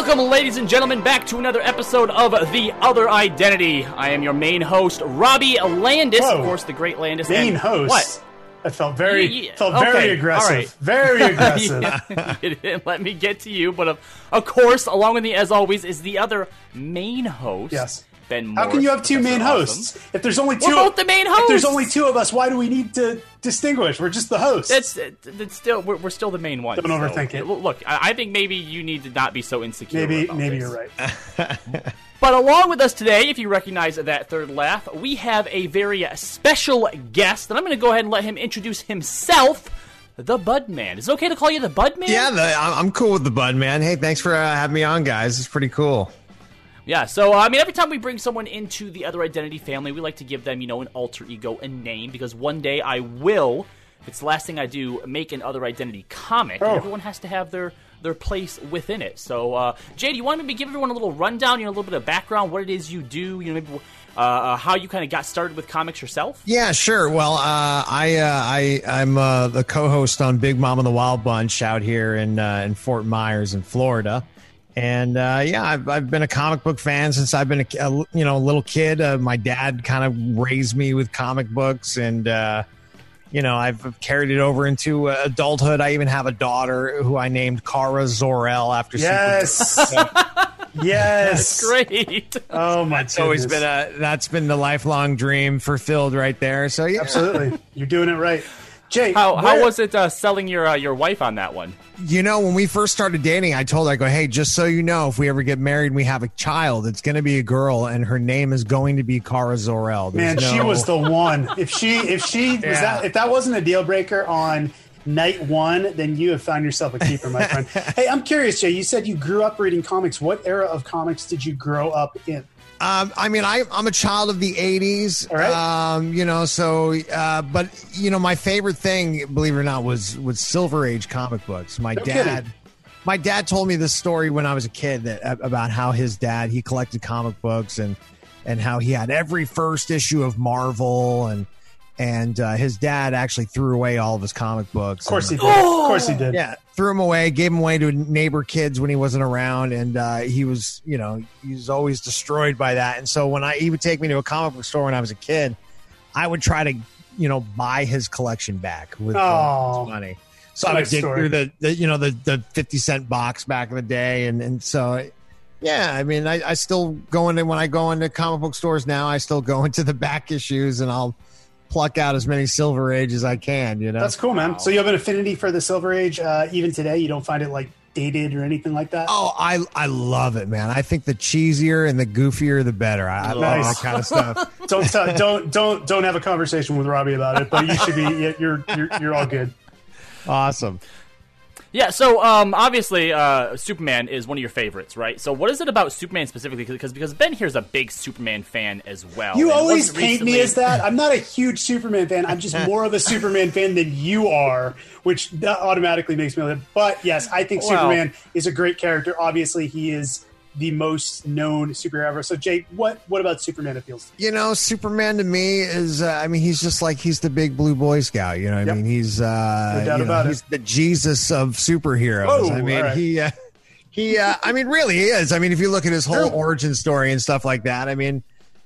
Welcome, ladies and gentlemen, back to another episode of The Other Identity. I am your main host, Robbie Landis. Whoa. Of course, the great Landis. Main host. What? That felt very Yeah, felt okay, very aggressive. right. Very aggressive. Yeah, you didn't let me get to you, but of, of course, along with me, as always, is the other main host. Yes. Ben How can you have two Professor main Awesome. hosts? If there's only 2 We're both the main If there's only two of us, why do we need to distinguish? We're just the hosts. That's, that's still we're, we're still the main ones. Don't overthink it. Look, I, I think maybe you need to not be so insecure. maybe about maybe this. you're right. But along with us today, if you recognize that third laugh, we have a very special guest, and I'm going to go ahead and let him introduce himself, the Budman. Is it okay to call you the Budman? Yeah, the, I'm I'm cool with the Bud man. Hey, thanks for uh, having me on, guys. It's pretty cool. Yeah, so uh, I mean, every time we bring someone into the other identity family, we like to give them, you know, an alter ego, a name, because one day I will. It's the last thing I do, make an other identity comic, Oh. everyone has to have their their place within it. So, uh, Jay, do you want to maybe give everyone a little rundown, you know, a little bit of background, what it is you do, you know, maybe uh, uh, how you kind of got started with comics yourself? Yeah, sure. Well, uh, I uh, I I'm uh, the co-host on Big Mom and the Wild Bunch out here in uh, in Fort Myers in Florida. And uh, yeah, I've, I've been a comic book fan since I've been a, a you know a little kid. Uh, my dad kind of raised me with comic books, and uh, you know I've carried it over into uh, adulthood. I even have a daughter who I named Kara Zor-El after. Yes. yes. Great. Oh my It's always been a that's been the lifelong dream fulfilled right there. So yeah, Absolutely. You're doing it right. Jay, How, how was it uh, selling your uh, your wife on that one? You know, when we first started dating, I told her, I go, hey, just so you know, if we ever get married and we have a child, it's going to be a girl, and her name is going to be Kara Zor-El. There's Man, she was the one. If she if she was that if that wasn't a deal breaker on night one, then you have found yourself a keeper, my friend. hey, I'm curious, Jay. You said you grew up reading comics. What era of comics did you grow up in? Um, I mean, I, I'm a child of the 80s. All right. Um, you know, so, uh, but, you know, my favorite thing, believe it or not, was, was Silver Age comic books. My No dad. kidding. My dad told me this story when I was a kid that about how his dad he collected comic books and and how he had every first issue of Marvel and and uh, his dad actually threw away all of his comic books. Of course he and, did. Of course he did. yeah, threw them away, gave them away to neighbor kids when he wasn't around, and uh, he was, you know, he was always destroyed by that. And so when I he would take me to a comic book store when I was a kid, I would try to, you know, buy his collection back with uh, Oh. his money. So I would dig story. through the, the, you know, the the fifty cent box back in the day, and and so. Yeah, I mean, I, I still go into when I go into comic book stores now. I still go into the back issues, and I'll pluck out as many Silver Age as I can. You know, That's cool, man. So you have an affinity for the Silver Age. Uh, even today, you don't find it like dated or anything like that. Oh, I I love it, man. I think the cheesier and the goofier, the better. I, I love that kind of stuff. Don't tell, don't don't don't have a conversation with Robbie about it. But you should be. You're you're you're all good. awesome. Yeah, so um, obviously, uh, Superman is one of your favorites, right? So, what is it about Superman specifically? Because because Ben here's a big Superman fan as well. You always paint me as that. I'm not a huge Superman fan. I'm just more of a Superman fan than you are, which automatically makes me. Live. But yes, I think Well- Superman is a great character. Obviously, he is the most known superhero ever. So, Jake, what what about Superman appeals to you? You know, Superman to me is. Uh, I mean, he's just like he's the big blue boy scout. You know, what Yep. I mean, he's uh, No you know, he's the Jesus of superheroes. Whoa, I mean, right. he. Uh, he, uh, I mean, really he is. I mean, if you look at his whole origin story and stuff like that, I mean,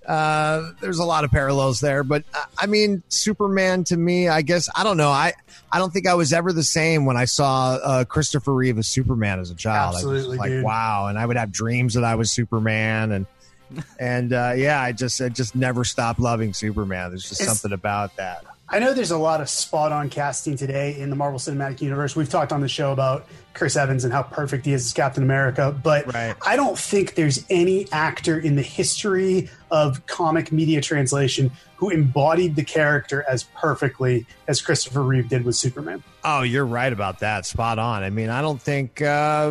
uh, there's a lot of parallels there. But uh, I mean, Superman to me, I guess I don't know. I I don't think I was ever the same when I saw uh, Christopher Reeve as Superman as a child. I was Absolutely, like, dude. wow, and I would have dreams that I was Superman, and and uh, yeah, I just I just never stopped loving Superman. There's just It's- something about that. I know there's a lot of spot on casting today in the Marvel Cinematic Universe. We've talked on the show about Chris Evans and how perfect he is as Captain America, but Right. I don't think there's any actor in the history of comic media translation who embodied the character as perfectly as Christopher Reeve did with Superman. Oh, you're right about that. Spot on. I mean, I don't think uh,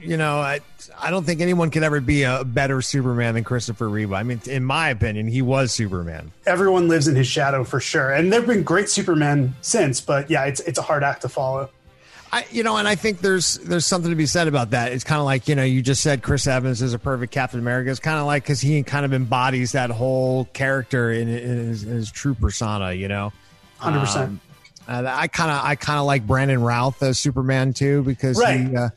you know, I I don't think anyone could ever be a better Superman than Christopher Reeve. I mean, in my opinion, he was Superman. Everyone lives in his shadow for sure, and there've been great Supermen since, but yeah, it's it's a hard act to follow. I, you know, and I think there's there's something to be said about that. It's kind of like you know, you just said Chris Evans is a perfect Captain America. It's kind of like because he kind of embodies that whole character in, in, his, in his true persona. You know, Hundred percent. Um, uh, I kind of I kind of like Brandon Routh as Superman too because Right. he uh,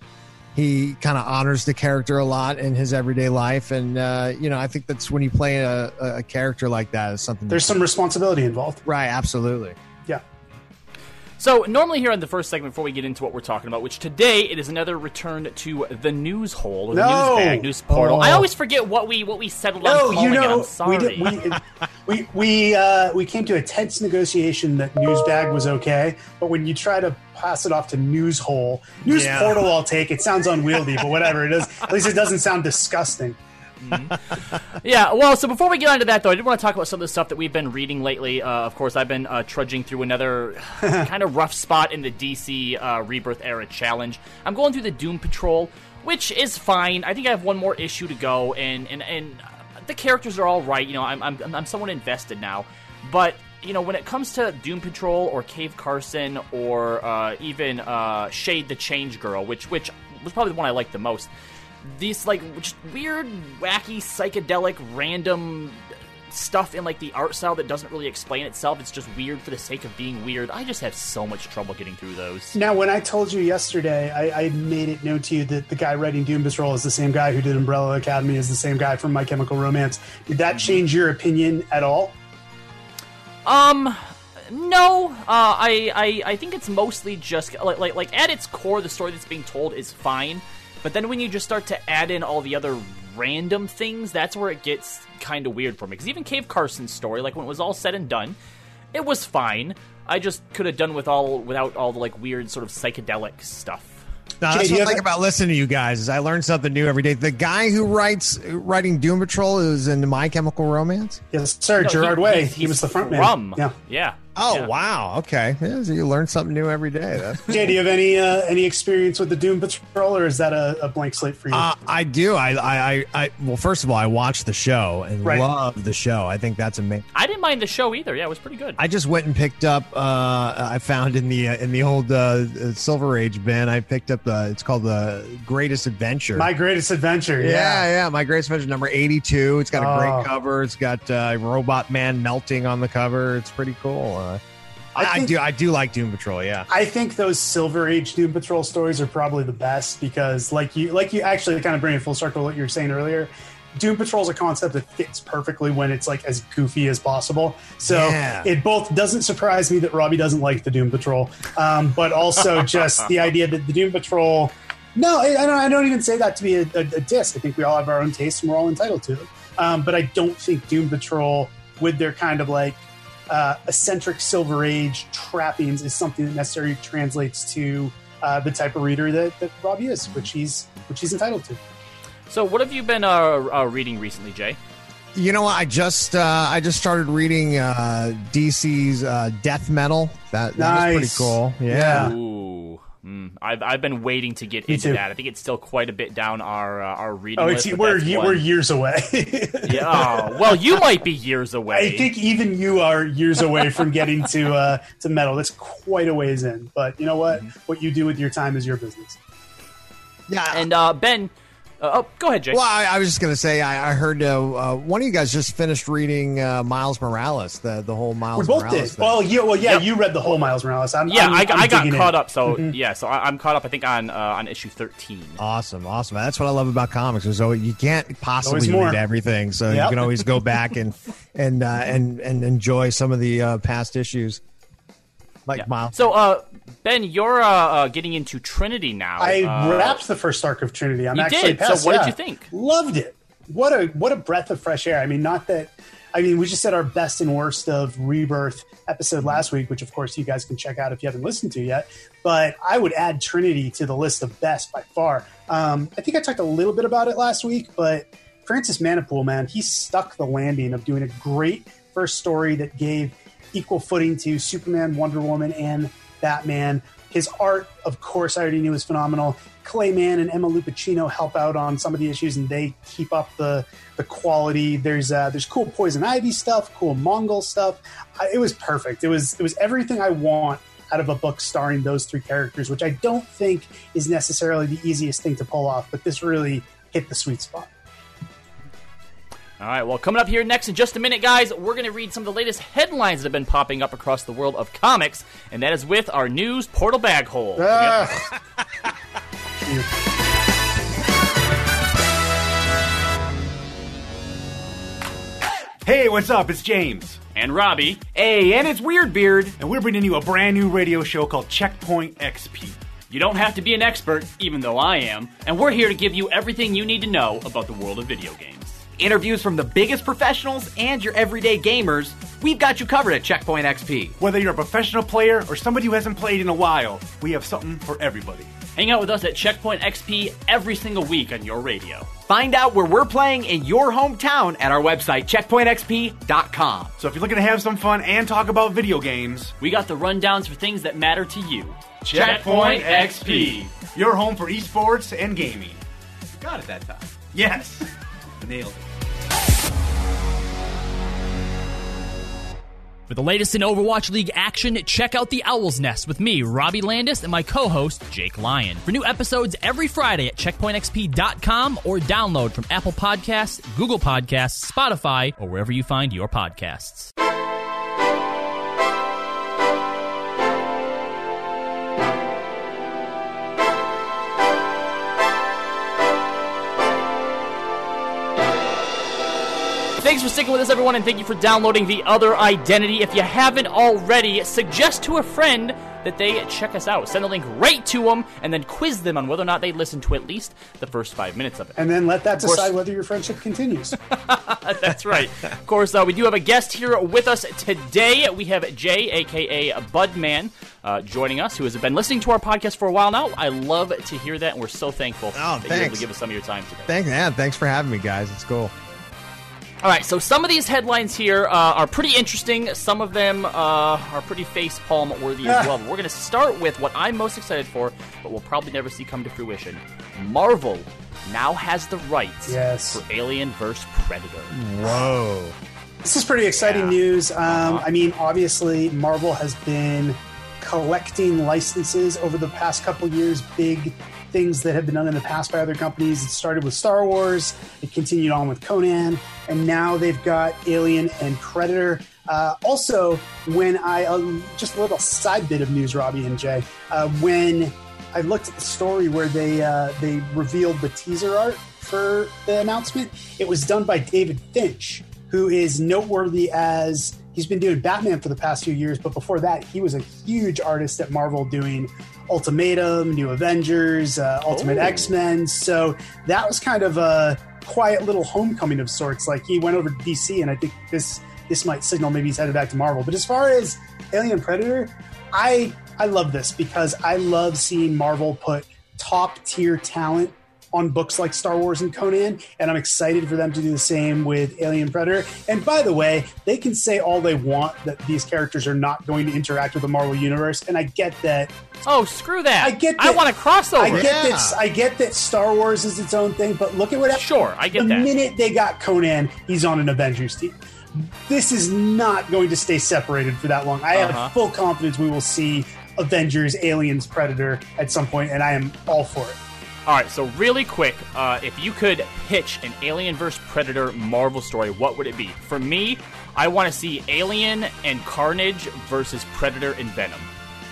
he kind of honors the character a lot in his everyday life, and uh, you know I think that's when you play a, a character like that is something. There's some responsibility involved. right, absolutely. Yeah. So normally here on the first segment, before we get into what we're talking about, which today it is another return to the news hole or the No! news bag, news portal. Oh. I always forget what we what we settled on No, calling you it. know, I'm sorry. we did, we we we uh, we came to a tense negotiation that news bag was okay, but when you try to pass it off to News Hole, News Yeah. Portal, I'll take. It sounds unwieldy, but whatever it is, at least it doesn't sound disgusting. Yeah, well, so before we get onto that, though, I did want to talk about some of the stuff that we've been reading lately. Uh, of course, I've been uh, trudging through another kind of rough spot in the DC uh, Rebirth Era Challenge. I'm going through the Doom Patrol, which is fine. I think I have one more issue to go, and and and the characters are all right. You know, I'm I'm I'm somewhat invested now, but. You know, when it comes to Doom Patrol or Cave Carson or uh, even uh, Shade the Change Girl, which which was probably the one I liked the most, these like just weird, wacky, psychedelic, random stuff in like the art style that doesn't really explain itself. It's just weird for the sake of being weird. I just have so much trouble getting through those. Now, when I told you yesterday, I, I made it known to you that the guy writing Doom Patrol is the same guy who did Umbrella Academy, is the same guy from My Chemical Romance. Did that change your opinion at all? Um, no. Uh, I, I I think it's mostly just like like like at its core, the story that's being told is fine. But then when you just start to add in all the other random things, that's where it gets kind of weird for me. Because even Cave Carson's story, like when it was all said and done, it was fine. I just could have done with all without all the like weird sort of psychedelic stuff. No, Jay, that's do what I have like about listening to you guys is I learn something new every day. The guy who writes writing Doom Patrol is in My Chemical Romance. Yes, sir. No, Gerard he- Way. he's- He was the front man. from. Yeah. yeah. Oh yeah. wow, okay. Yeah, so you learn something new every day. That's Jay, do you have any uh, any experience with the Doom Patrol, or is that a, a blank slate for you? Uh, I do. I, I, I, I, well, first of all, I watched the show and Right. love the show. I think that's amazing. I didn't mind the show either. Yeah, it was pretty good. I just went and picked up. Uh, I found in the uh, in the old uh, Silver Age bin. I picked up the. It's called the Greatest Adventure. My Greatest Adventure. yeah, Yeah. yeah, my Greatest Adventure number eighty-two. It's got a Oh. great cover. It's got uh, Robot Man melting on the cover. It's pretty cool. Uh, I, I I, do. I do like Doom Patrol. Yeah. I think those Silver Age Doom Patrol stories are probably the best because, like you, like you actually kind of bring it full circle. What you were saying earlier, Doom Patrol is a concept that fits perfectly when it's like as goofy as possible. So Yeah. it both doesn't surprise me that Robbie doesn't like the Doom Patrol, um, but also just the idea that the Doom Patrol. No, I I don't, I don't even say that to be a, a, a diss. I think we all have our own tastes and we're all entitled to them. Um, but I don't think Doom Patrol, with their kind of like uh, eccentric Silver Age trappings, is something that necessarily translates to uh, the type of reader that, that Robbie is, which he's which he's entitled to. So, what have you been uh, uh, reading recently, Jay? You know what? I just uh, I just started reading uh, DC's uh, Death Metal. That, that was pretty cool. Yeah. Ooh. Mm, I've, I've been waiting to get Me into too. that. I think it's still quite a bit down our uh, our reading Oh, list. it's but we're that's ye- we're years away. yeah, oh, well, you might be years away. I think even you are years away from getting to uh, to metal. That's quite a ways in. But you know what? Mm-hmm. What you do with your time is your business. Yeah. And uh, Ben, uh, oh, go ahead, Jay. Well, I, I was just going to say, I, I heard uh, uh, one of you guys just finished reading uh, Miles Morales, the the whole Miles We both Morales did. thing. Well, yeah, well, yeah. Yep. You read the whole Miles Morales. I'm, yeah, I'm, I, I'm I got caught in. up. So Mm-hmm. yeah, so I, I'm caught up. I think on uh, on issue thirteen. awesome, awesome. That's what I love about comics. Is always, you can't possibly read everything, so you can always go back and and uh, and and enjoy some of the uh, past issues, like Yeah. Miles. So, uh, Ben, you're uh, uh, getting into Trinity now. I uh, wrapped the first arc of Trinity. I'm You actually did? So past. what did you think? Loved it. What a what a breath of fresh air. I mean, not that. I mean, we just said our best and worst of Rebirth episode last week, which of course you guys can check out if you haven't listened to yet. But I would add Trinity to the list of best by far. Um, I think I talked a little bit about it last week, but Francis Manapul, man, he stuck the landing of doing a great first story that gave equal footing to Superman, Wonder Woman, and Batman. His art, of course, I already knew was phenomenal. Clay Clayman and Emma Lupacchino help out on some of the issues, and they keep up the the quality. There's uh, there's cool Poison Ivy stuff, cool Mongul stuff. I, it was perfect. It was it was everything I want out of a book starring those three characters, which I don't think is necessarily the easiest thing to pull off. But this really hit the sweet spot. All right, well, coming up here next in just a minute, guys, we're going to read some of the latest headlines that have been popping up across the world of comics, and that is with our news portal bag hole. Ah. hey, what's up? It's James. And Robbie. Hey, and it's Weird Beard. And we're bringing you a brand new radio show called Checkpoint XP. You don't have to be an expert, even though I am, and we're here to give you everything you need to know about the world of video games. Interviews from the biggest professionals and your everyday gamers. We've got you covered at Checkpoint XP. Whether you're a professional player or somebody who hasn't played in a while, we have something for everybody. Hang out with us at Checkpoint XP every single week on your radio. Find out where we're playing in your hometown at our website, checkpointxp.com. So if you're looking to have some fun and talk about video games, we got the rundowns for things that matter to you. Checkpoint, XP, your home for esports and gaming. Got it that time. Yes. Nailed it. For the latest in Overwatch League action, check out The Owl's Nest with me, Robbie Landis, and my co host, Jake Lyon. For new episodes every Friday at checkpointxp.com or download from Apple Podcasts, Google Podcasts, Spotify, or wherever you find your podcasts. Thanks for sticking with us, everyone, and thank you for downloading The Other Identity. If you haven't already, suggest to a friend that they check us out. Send a link right to them, and then quiz them on whether or not they listen to at least the first five minutes of it. And then let that decide whether your friendship continues. That's right. Of course, uh, we do have a guest here with us today. We have Jay, aka Budman, uh, joining us, who has been listening to our podcast for a while now. I love to hear that, and we're so thankful oh, that you're able to give us some of your time today. Thanks, yeah, thanks for having me, guys. It's cool. All right, so some of these headlines here uh, are pretty interesting. Some of them uh, are pretty face palm worthy as well. But we're going to start with what I'm most excited for, but we'll probably never see come to fruition. Marvel now has the rights yes. for Alien vs. Predator. Whoa. This is pretty exciting yeah. news. Um, uh-huh. I mean, obviously, Marvel has been collecting licenses over the past couple years, big things that have been done in the past by other companies. It started with Star Wars, it continued on with Conan, and now they've got Alien and Predator. Uh, also, when I uh, just a little side bit of news, Robbie and Jay, uh, when I looked at the story where they uh, they revealed the teaser art for the announcement, it was done by David Finch, who is noteworthy as he's been doing Batman for the past few years, but before that, he was a huge artist at Marvel doing Ultimatum, New Avengers, uh, Ultimate oh. X Men. So that was kind of a quiet little homecoming of sorts. Like he went over to DC, and I think this this might signal maybe he's headed back to Marvel. But as far as Alien Predator, I I love this because I love seeing Marvel put top tier talent on books like Star Wars and Conan, and I'm excited for them to do the same with Alien Predator. And by the way, they can say all they want that these characters are not going to interact with the Marvel universe, and I get that. Oh, screw that! I get. That, I want a crossover. I get yeah. that. I get that Star Wars is its own thing, but look at what. Sure, I get the that. The minute they got Conan, he's on an Avengers team. This is not going to stay separated for that long. I uh-huh. have full confidence we will see Avengers, Aliens, Predator at some point, and I am all for it. All right, so really quick, uh, if you could pitch an Alien vs. Predator Marvel story, what would it be? For me, I want to see Alien and Carnage versus Predator and Venom.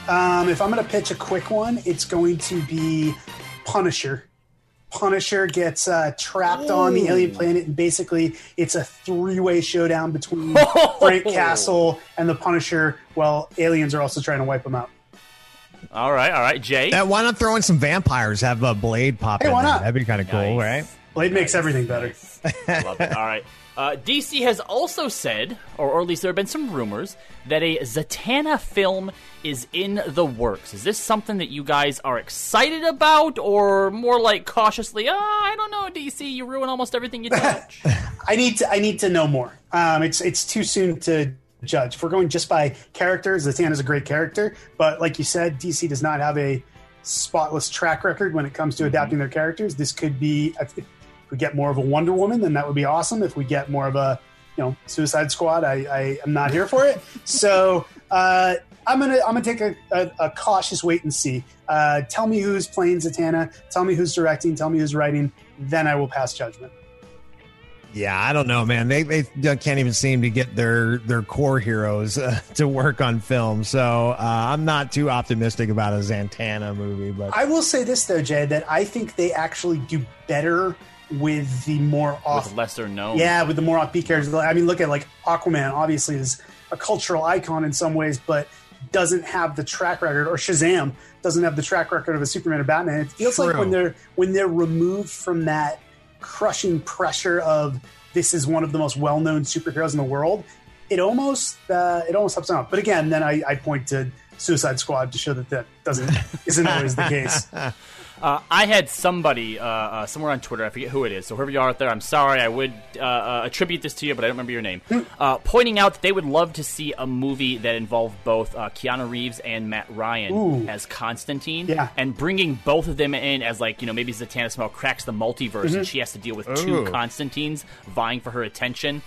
Um, if I'm going to pitch a quick one, it's going to be Punisher. Punisher gets uh, trapped Ooh. on the alien planet, and basically it's a three-way showdown between Frank Castle and the Punisher. While aliens are also trying to wipe him out. All right, all right, Jay. Uh, why not throw in some vampires? Have a Blade pop hey, in why not? That'd be kind of cool, nice. right? Blade nice. makes everything better. Love it. All right. Uh, DC has also said, or, or, at least there have been some rumors, that a Zatanna film is in the works. Is this something that you guys are excited about, or more like cautiously, oh, I don't know, DC, you ruin almost everything you touch? I need to. I need to know more. Um, it's it's too soon to judge. If we're going just by characters, Zatanna is a great character, but like you said, DC does not have a spotless track record when it comes to mm-hmm. adapting their characters. This could be if we get more of a Wonder Woman, then that would be awesome. If we get more of a you know Suicide Squad, I, I am not here for it. so uh, I'm gonna I'm gonna take a, a, a cautious wait and see. Uh, tell me who's playing Zatanna. Tell me who's directing. Tell me who's writing. Then I will pass judgment. Yeah, I don't know, man. They they can't even seem to get their their core heroes uh, to work on film. So uh, I'm not too optimistic about a Zatanna movie. But I will say this though, Jay, that I think they actually do better with the more off with lesser known. yeah, with the more offbeat characters. I mean, look at like Aquaman. Obviously, is a cultural icon in some ways, but doesn't have the track record. Or Shazam doesn't have the track record of a Superman or Batman. It feels like when they're when they're removed from that crushing pressure of this is one of the most well known superheroes in the world. It almost uh, it almost helps out. But again, then I, I point to Suicide Squad to show that that doesn't isn't always the case. Uh, I had somebody uh, uh, somewhere on Twitter, I forget who it is, so whoever you are out there, I'm sorry, I would uh, uh, attribute this to you, but I don't remember your name, uh, pointing out that they would love to see a movie that involved both uh, Keanu Reeves and Matt Ryan Ooh. as Constantine, Yeah. and bringing both of them in as, like, you know, maybe Zatanna Smell cracks the multiverse and she has to deal with two Constantines vying for her attention.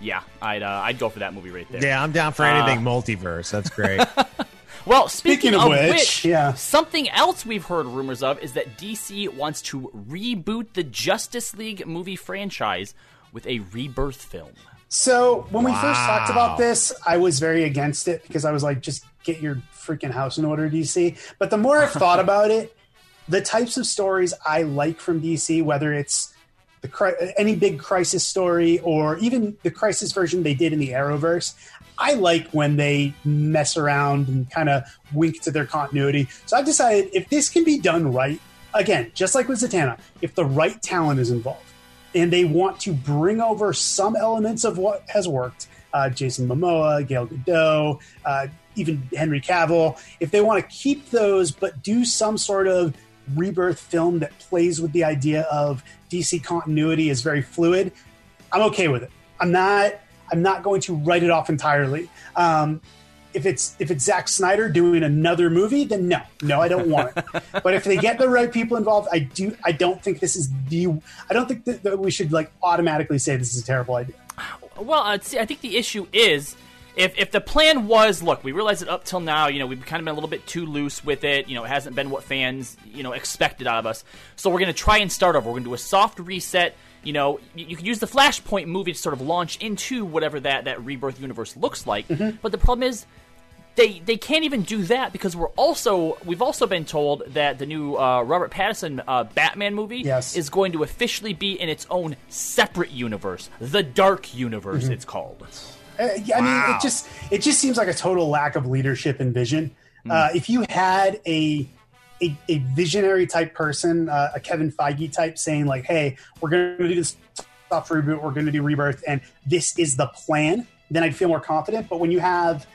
Yeah, I'd, uh, I'd go for that movie right there. Yeah, I'm down for anything multiverse. That's great. Well, speaking, Speaking of of, which, which, yeah. something else we've heard rumors of is that DC wants to reboot the Justice League movie franchise with a rebirth film. So when we first talked about this, I was very against it because I was like, just get your freaking house in order, DC. But the more I've thought about it, the types of stories I like from DC, whether it's the any big crisis story or even the crisis version they did in the Arrowverse, I like when they mess around and kind of wink to their continuity. So I've decided if this can be done right, again, just like with Zatanna, if the right talent is involved and they want to bring over some elements of what has worked, uh, Jason Momoa, Gal Gadot, uh, even Henry Cavill, if they want to keep those but do some sort of rebirth film that plays with the idea of DC continuity is very fluid, I'm okay with it. I'm not. I'm not going to write it off entirely. Um, if it's if it's Zack Snyder doing another movie, then no, no, I don't want it. but if they get the right people involved, I do. I don't think this is the. I don't think that, that we should like automatically say this is a terrible idea. Well, uh, see, I think the issue is if if the plan was, look, we realize that up till now, you know, we've kind of been a little bit too loose with it. You know, it hasn't been what fans, you know, expected out of us. So we're going to try and start over. We're going to do a soft reset. You know, you, you can use the Flashpoint movie to sort of launch into whatever that that rebirth universe looks like. But the problem is. They, they can't even do that because we're also we've also been told that the new uh, Robert Pattinson uh, Batman movie Yes. is going to officially be in its own separate universe, the Dark Universe. It's called. Uh, I mean, Wow. it just it just seems like a total lack of leadership and vision. Uh, if you had a, a a visionary type person, uh, a Kevin Feige type, saying like, "Hey, we're going to do this soft reboot, we're going to do rebirth, and this is the plan," then I'd feel more confident. But when you have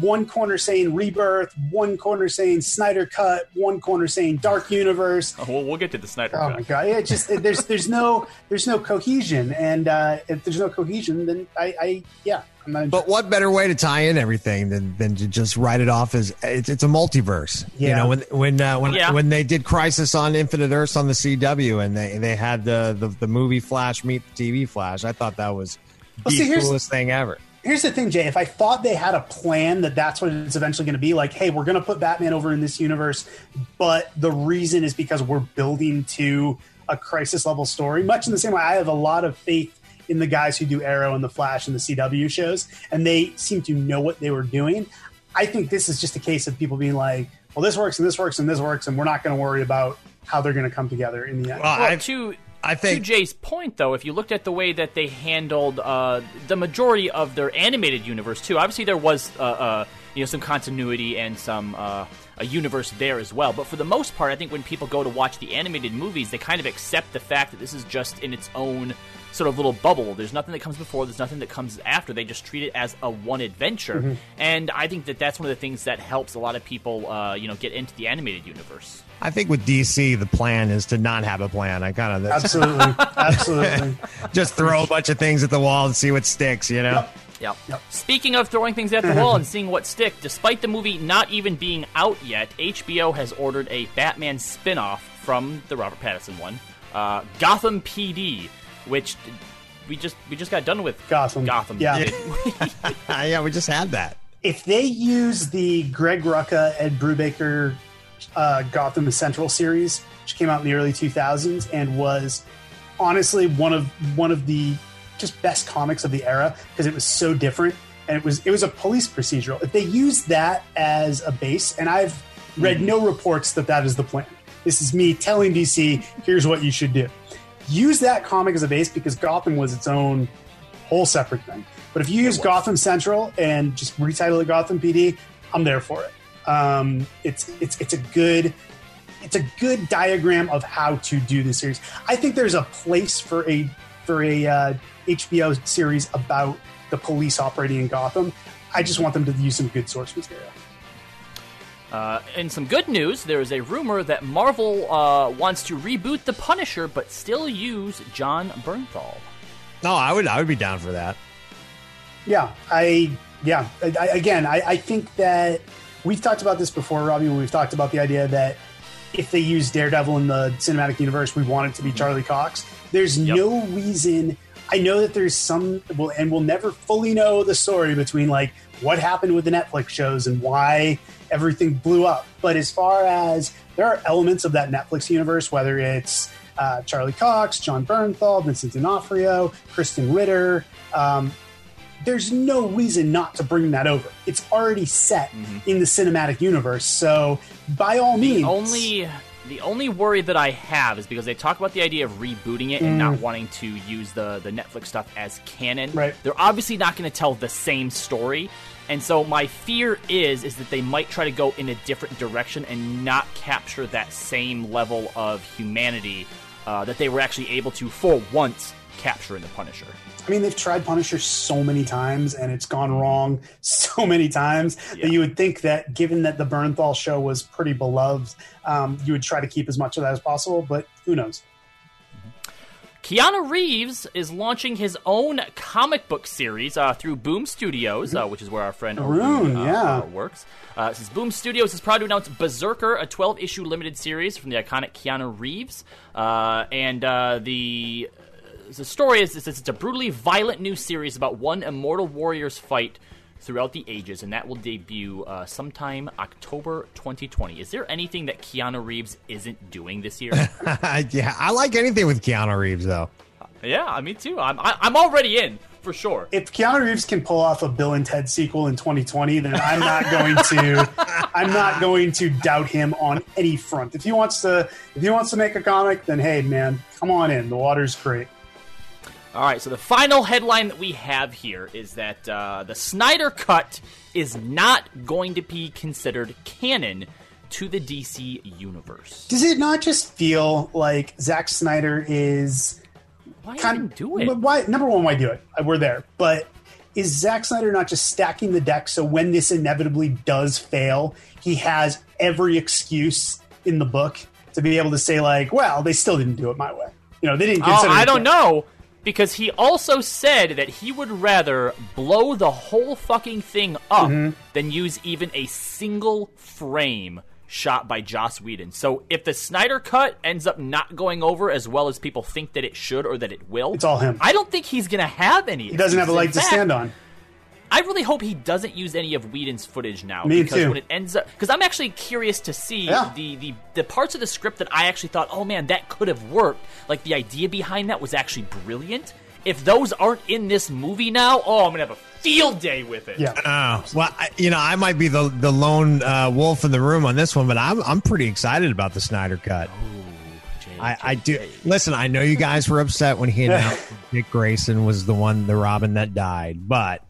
one corner saying rebirth, one corner saying Snyder cut, one corner saying Dark Universe, Oh, we'll, we'll get to the Snyder Oh cut. my god! It just there's there's no there's no cohesion, and uh, if there's no cohesion, then I, I yeah, I'm not. But what better way to tie in everything than, than to just write it off as it's, it's a multiverse? You know, when when uh, when Yeah. when they did Crisis on Infinite Earths on the CW and they they had the the, the movie Flash meet the TV Flash, I thought that was Well, the see, coolest thing ever. Here's the thing, Jay. If I thought they had a plan that that's what it's eventually going to be, like, hey, we're going to put Batman over in this universe, but the reason is because we're building to a crisis level story. Much in the same way, I have a lot of faith in the guys who do Arrow and the Flash and the CW shows, and they seem to know what they were doing. I think this is just a case of people being like, well, this works and this works and this works, and we're not going to worry about how they're going to come together in the end. Well, Well, I- to I think- to Jay's point, though, if you looked at the way that they handled uh, the majority of their animated universe too, obviously there was uh, uh, you know some continuity and some uh, a universe there as well. But for the most part, I think when people go to watch the animated movies, they kind of accept the fact that this is just in its own sort of little bubble. There's nothing that comes before. There's nothing that comes after. They just treat it as a one adventure, and I think that that's one of the things that helps a lot of people, uh, you know, get into the animated universe. I think with DC, the plan is to not have a plan. I kind of Absolutely, absolutely. just throw a bunch of things at the wall and see what sticks. You know. Yep. Speaking of throwing things at the wall and seeing what stick, despite the movie not even being out yet, HBO has ordered a Batman spin-off from the Robert Pattinson one, uh, Gotham PD, which we just we just got done with. Gotham. Gotham. Yeah. yeah, we just had that. if they use the Greg Rucka and Brubaker uh, Gotham Central series, which came out in the early 2000s and was honestly one of one of the just best comics of the era because it was so different and it was it was a police procedural. If they use that as a base, and I've read no reports that that is the plan. This is me telling DC, here's what you should do. use that comic as a base because Gotham was its own whole separate thing. But if you use Gotham Central and just retitle it Gotham PD, I'm there for it. Um, it's it's it's a good it's a good diagram of how to do the series. I think there's a place for a for a uh, HBO series about the police operating in Gotham. I just want them to use some good source material. Uh, in some good news, there is a rumor that Marvel uh, wants to reboot The Punisher, but still use Jon Bernthal. No, I would I would be down for that. Yeah, I yeah. I, I, again, I, I think that we've talked about this before, Robbie. When we've talked about the idea that if they use Daredevil in the cinematic universe, we want it to be Charlie Cox. There's Yep. no reason. I know that there's some, well, and we'll never fully know the story between like what happened with the Netflix shows and why everything blew up. But as far as there are elements of that Netflix universe, whether it's uh, Charlie Cox, Jon Bernthal, Vincent D'Onofrio, Krysten Ritter, um, there's no reason not to bring that over. It's already set mm-hmm. in the cinematic universe. So by all means, The only the only worry that I have is because they talk about the idea of rebooting it and not mm. wanting to use the the Netflix stuff as canon. Right. They're obviously not going to tell the same story. And so my fear is is that they might try to go in a different direction and not capture that same level of humanity uh, that they were actually able to for once capture in the Punisher. I mean, they've tried Punisher so many times and it's gone wrong so many times Yeah. that you would think that, given that the Bernthal show was pretty beloved, um, you would try to keep as much of that as possible. But who knows? Keanu Reeves is launching his own comic book series uh, through Boom Studios, uh, which is where our friend Arun, uh, yeah. works. Uh, says Boom Studios is proud to announce Berserker, a 12 issue limited series from the iconic Keanu Reeves. Uh, and uh, the the story is, is it's a brutally violent new series about one immortal warrior's fight throughout the ages, and that will debut uh, sometime October 2020. Is there anything that Keanu Reeves isn't doing this year? yeah, I like anything with Keanu Reeves though. Yeah, me too. I'm I, I'm already in for sure. If Keanu Reeves can pull off a Bill and Ted sequel in 2020, then I'm not going to. I'm not going to doubt him on any front. If he wants to, if he wants to make a comic, then hey, man, come on in. The water's great. All right, so the final headline that we have here is that uh, the Snyder Cut is not going to be considered canon to the DC universe. Does it not just feel like Zack Snyder is Why kind even do it? Why number one? Why do it? Uh, We're there, but is Zack Snyder not just stacking the deck so when this inevitably does fail, he has every excuse in the book to be able to say like, "Well, they still didn't do it my way." You know, they didn't. Oh, Consider I it don't know because he also said that he would rather blow the whole fucking thing up Mm-hmm. than use even a single frame shot by Joss Whedon. So if the Snyder cut ends up not going over as well as people think that it should or that it will, It's all him. I don't think he's going to have any. He doesn't have a leg to stand on. I really hope he doesn't use any of Whedon's footage now. Me because too. when it ends up, because I'm actually curious to see Yeah. the, the the parts of the script that I actually thought, oh man, that could have worked. Like the idea behind that was actually brilliant. If those aren't in this movie now, oh, I'm gonna have a field day with it. Yeah. Oh well, I, you know, I might be the the lone uh, wolf in the room on this one, but I'm I'm pretty excited about the Snyder cut. I, I do listen. I know you guys were upset when he announced that Dick Grayson was the one, the Robin that died, but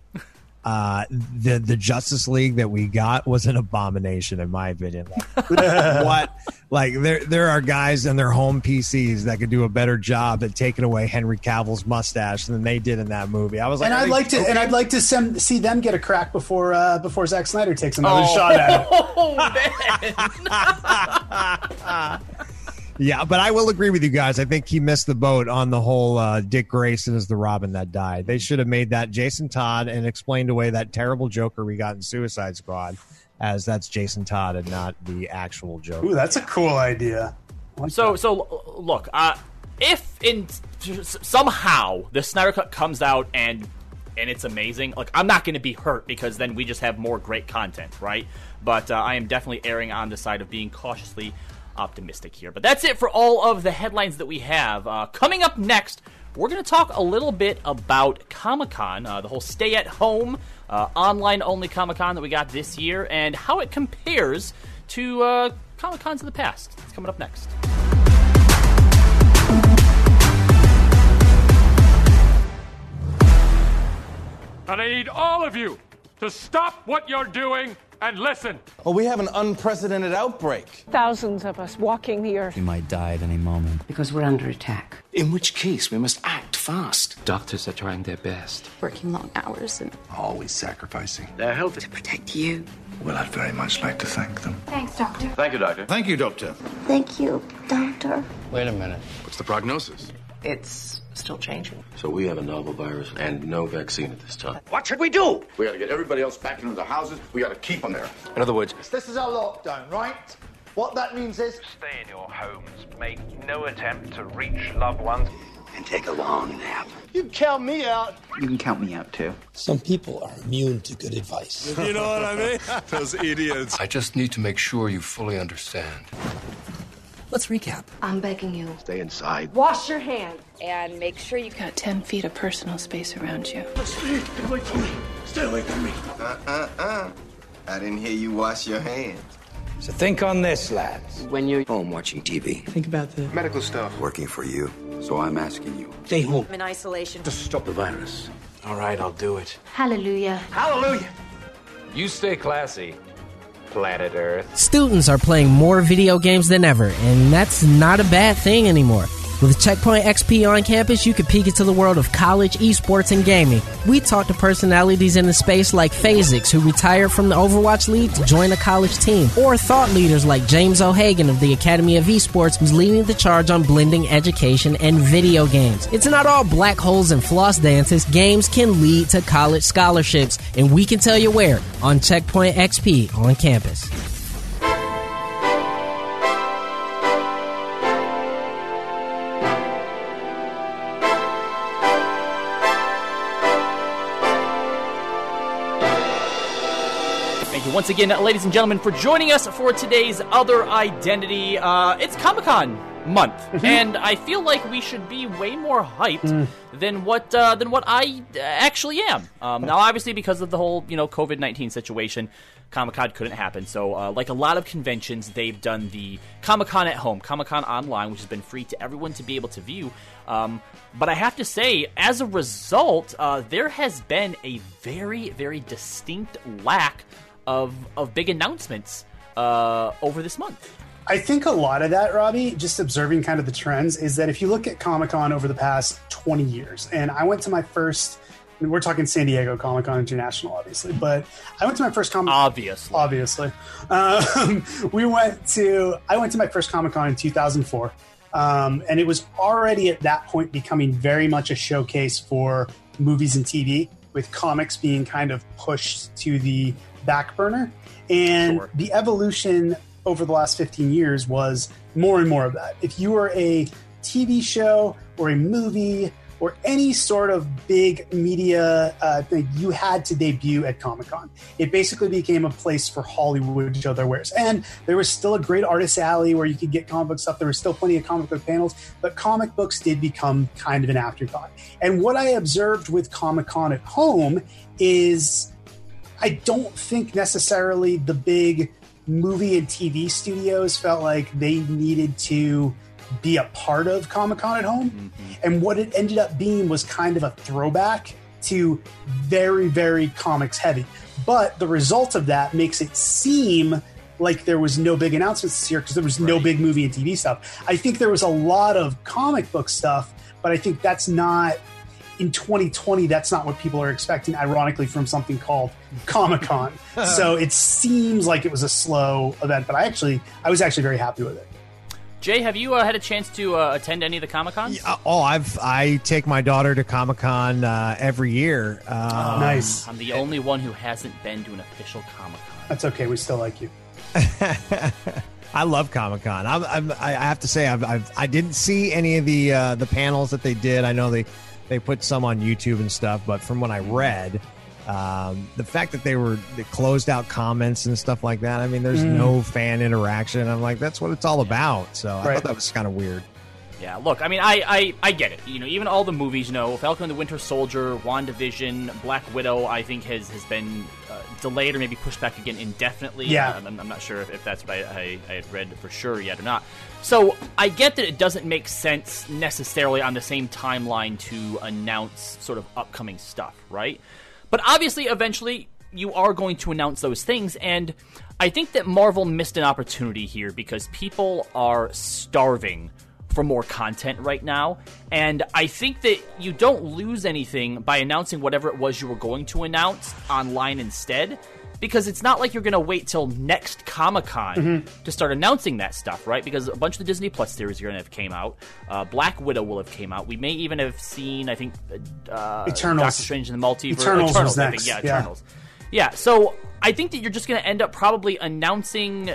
uh, the the Justice League that we got was an abomination, in my opinion. Like, what? Like there there are guys in their home PCs that could do a better job at taking away Henry Cavill's mustache than they did in that movie. I was like, And I'd like to, and? I'd like to sem- see them get a crack before uh, before Zack Snyder takes another Oh. shot at it. Oh man! Yeah, but I will agree with you guys. I think he missed the boat on the whole uh, Dick Grayson is the Robin that died. They should have made that Jason Todd and explained away that terrible Joker we got in Suicide Squad as that's Jason Todd and not the actual Joker. Ooh, that's a cool idea. Like So that. so look, uh, if in somehow the Snyder cut comes out and and it's amazing, like I'm not going to be hurt because then we just have more great content, right? But uh, I am definitely erring on the side of being cautiously optimistic here. But that's it for all of the headlines that we have. Uh, coming up next, we're going to talk a little bit about Comic Con, uh, the whole stay at home, uh, online only Comic Con that we got this year, and how it compares to uh, Comic Cons of the past. It's coming up next. And I need all of you to stop what you're doing and listen. Well, we have an unprecedented outbreak. Thousands of us walking the earth. We might die at any moment. Because we're under attack. In which case, we must act fast. Doctors are trying their best. Working long hours and always sacrificing their health to protect you. Well, I'd very much like to thank them. Thanks, Doctor. Thank you, Doctor. Thank you, Doctor. Thank you, Doctor. Wait a minute. What's the prognosis? It's still changing. So we have a novel virus and no vaccine at this time. What should we do? We gotta get everybody else back into the houses. We gotta keep them there. In other words, this is our lockdown, right? What that means is stay in your homes, make no attempt to reach loved ones, and take a long nap. You can count me out. You can count me out too. Some people are immune to good advice. you know what I mean? Those idiots. I just need to make sure you fully understand. Let's recap. I'm begging you. Stay inside. Wash your hands. And make sure you've got 10 feet of personal space around you. Stay away from me. Stay away from me. Uh uh uh. I didn't hear you wash your hands. So think on this, lads. When you're home watching TV, think about the medical stuff working for you. So I'm asking you. Stay home. I'm in isolation. Just stop the virus. All right, I'll do it. Hallelujah. Hallelujah. You stay classy planet Earth. Students are playing more video games than ever, and that's not a bad thing anymore. With Checkpoint XP on campus, you can peek into the world of college, esports, and gaming. We talk to personalities in the space like Phasix, who retired from the Overwatch League to join a college team, or thought leaders like James O'Hagan of the Academy of Esports, who's leading the charge on blending education and video games. It's not all black holes and floss dances. Games can lead to college scholarships, and we can tell you where on Checkpoint XP on campus. Once again, ladies and gentlemen, for joining us for today's Other Identity. Uh, it's Comic Con month, mm-hmm. and I feel like we should be way more hyped mm. than what uh, than what I actually am. Um, now, obviously, because of the whole you know COVID nineteen situation, Comic Con couldn't happen. So, uh, like a lot of conventions, they've done the Comic Con at home, Comic Con online, which has been free to everyone to be able to view. Um, but I have to say, as a result, uh, there has been a very, very distinct lack of of big announcements uh, over this month. I think a lot of that, Robbie, just observing kind of the trends, is that if you look at Comic Con over the past 20 years, and I went to my first, we're talking San Diego Comic Con International, obviously, but I went to my first Comic Con, Obviously. Obviously. Um, we went to, I went to my first Comic Con in 2004. Um, and it was already at that point becoming very much a showcase for movies and TV, with comics being kind of pushed to the back burner. And sure. the evolution over the last 15 years was more and more of that. If you were a TV show or a movie or any sort of big media uh, thing, you had to debut at Comic Con. It basically became a place for Hollywood to show their wares. And there was still a great artist alley where you could get comic book stuff. There was still plenty of comic book panels, but comic books did become kind of an afterthought. And what I observed with Comic Con at home is I don't think necessarily the big movie and TV studios felt like they needed to be a part of Comic Con at home. Mm-hmm. And what it ended up being was kind of a throwback to very, very comics heavy. But the result of that makes it seem like there was no big announcements this year because there was right. no big movie and TV stuff. I think there was a lot of comic book stuff, but I think that's not in 2020, that's not what people are expecting, ironically, from something called Comic Con. so it seems like it was a slow event, but I actually, I was actually very happy with it. Jay, have you uh, had a chance to uh, attend any of the Comic Cons? Yeah, oh, I've I take my daughter to Comic Con uh, every year. Uh, nice. I'm the only one who hasn't been to an official Comic Con. That's okay. We still like you. I love Comic Con. I'm, I'm, i have to say, I've, I've, I did not see any of the uh, the panels that they did. I know they they put some on YouTube and stuff, but from what I read, um, the fact that they were they closed out comments and stuff like that. I mean, there's mm. no fan interaction. I'm like, that's what it's all about. So right. I thought that was kind of weird. Yeah, look, I mean, I, I, I get it. You know, even all the movies, you know, Falcon and the Winter Soldier, WandaVision, Black Widow, I think has, has been uh, delayed or maybe pushed back again indefinitely. Yeah. I'm, I'm not sure if, if that's what I, I, I, had read for sure yet or not. So I get that it doesn't make sense necessarily on the same timeline to announce sort of upcoming stuff, right? But obviously, eventually, you are going to announce those things, and I think that Marvel missed an opportunity here because people are starving for more content right now. And I think that you don't lose anything by announcing whatever it was you were going to announce online instead. Because it's not like you're going to wait till next Comic Con Mhm. to start announcing that stuff, right? Because a bunch of the Disney Plus series are going to have came out. Uh, Black Widow will have came out. We may even have seen, I think, uh, Eternals. Doctor Strange in the Multiverse. Eternals was next, Yeah, yeah. Eternals. Yeah, so I think that you're just going to end up probably announcing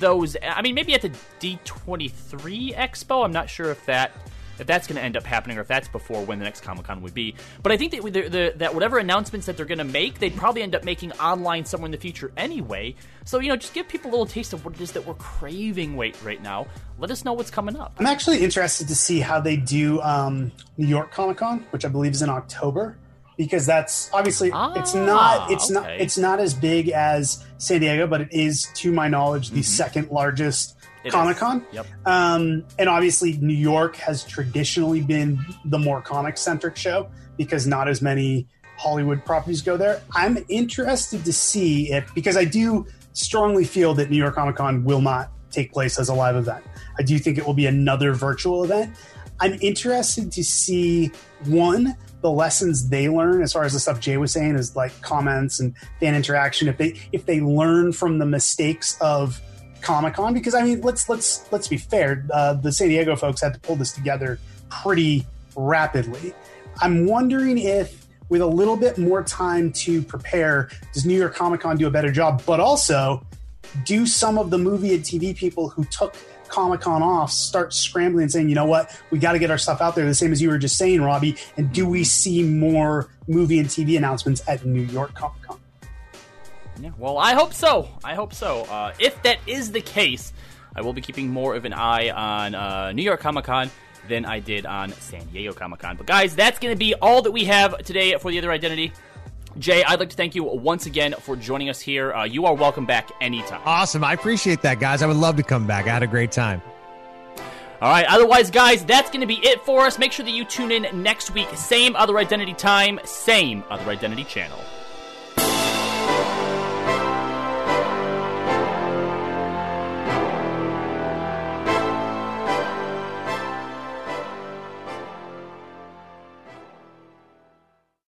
those. I mean, maybe at the D23 Expo. I'm not sure if that if that's going to end up happening or if that's before when the next Comic Con would be. But I think that the, the, that whatever announcements that they're going to make, they'd probably end up making online somewhere in the future anyway. So you know, just give people a little taste of what it is that we're craving right right now. Let us know what's coming up. I'm actually interested to see how they do um, New York Comic Con, which I believe is in October, because that's obviously it's not it's not Ah, it's not as big as San Diego, but it is, to my knowledge, the second largest Mm-hmm. It is. Comic Con. Yep. Um, and obviously, New York has traditionally been the more comic centric show because not as many Hollywood properties go there. I'm interested to see if, because I do strongly feel that New York Comic Con will not take place as a live event. I do think it will be another virtual event. I'm interested to see one, the lessons they learn as far as the stuff Jay was saying is like comments and fan interaction. If they if they learn from the mistakes of Comic Con, because I mean, let's let's let's be fair. Uh, the San Diego folks had to pull this together pretty rapidly. I'm wondering if, with a little bit more time to prepare, does New York Comic Con do a better job? But also, do some of the movie and TV people who took Comic Con off start scrambling and saying, you know what, we got to get our stuff out there, the same as you were just saying, Robbie? And do we see more movie and TV announcements at New York Comic Con? Yeah, well, I hope so. I hope so. Uh, if that is the case, I will be keeping more of an eye on uh, New York Comic Con than I did on San Diego Comic Con. But guys, that's going to be all that we have today for the other identity. Jay, I'd like to thank you once again for joining us here. Uh, you are welcome back anytime. Awesome. I appreciate that, guys. I would love to come back. I had a great time. All right. Otherwise, guys, that's going to be it for us. Make sure that you tune in next week. Same other identity time, same other identity channel.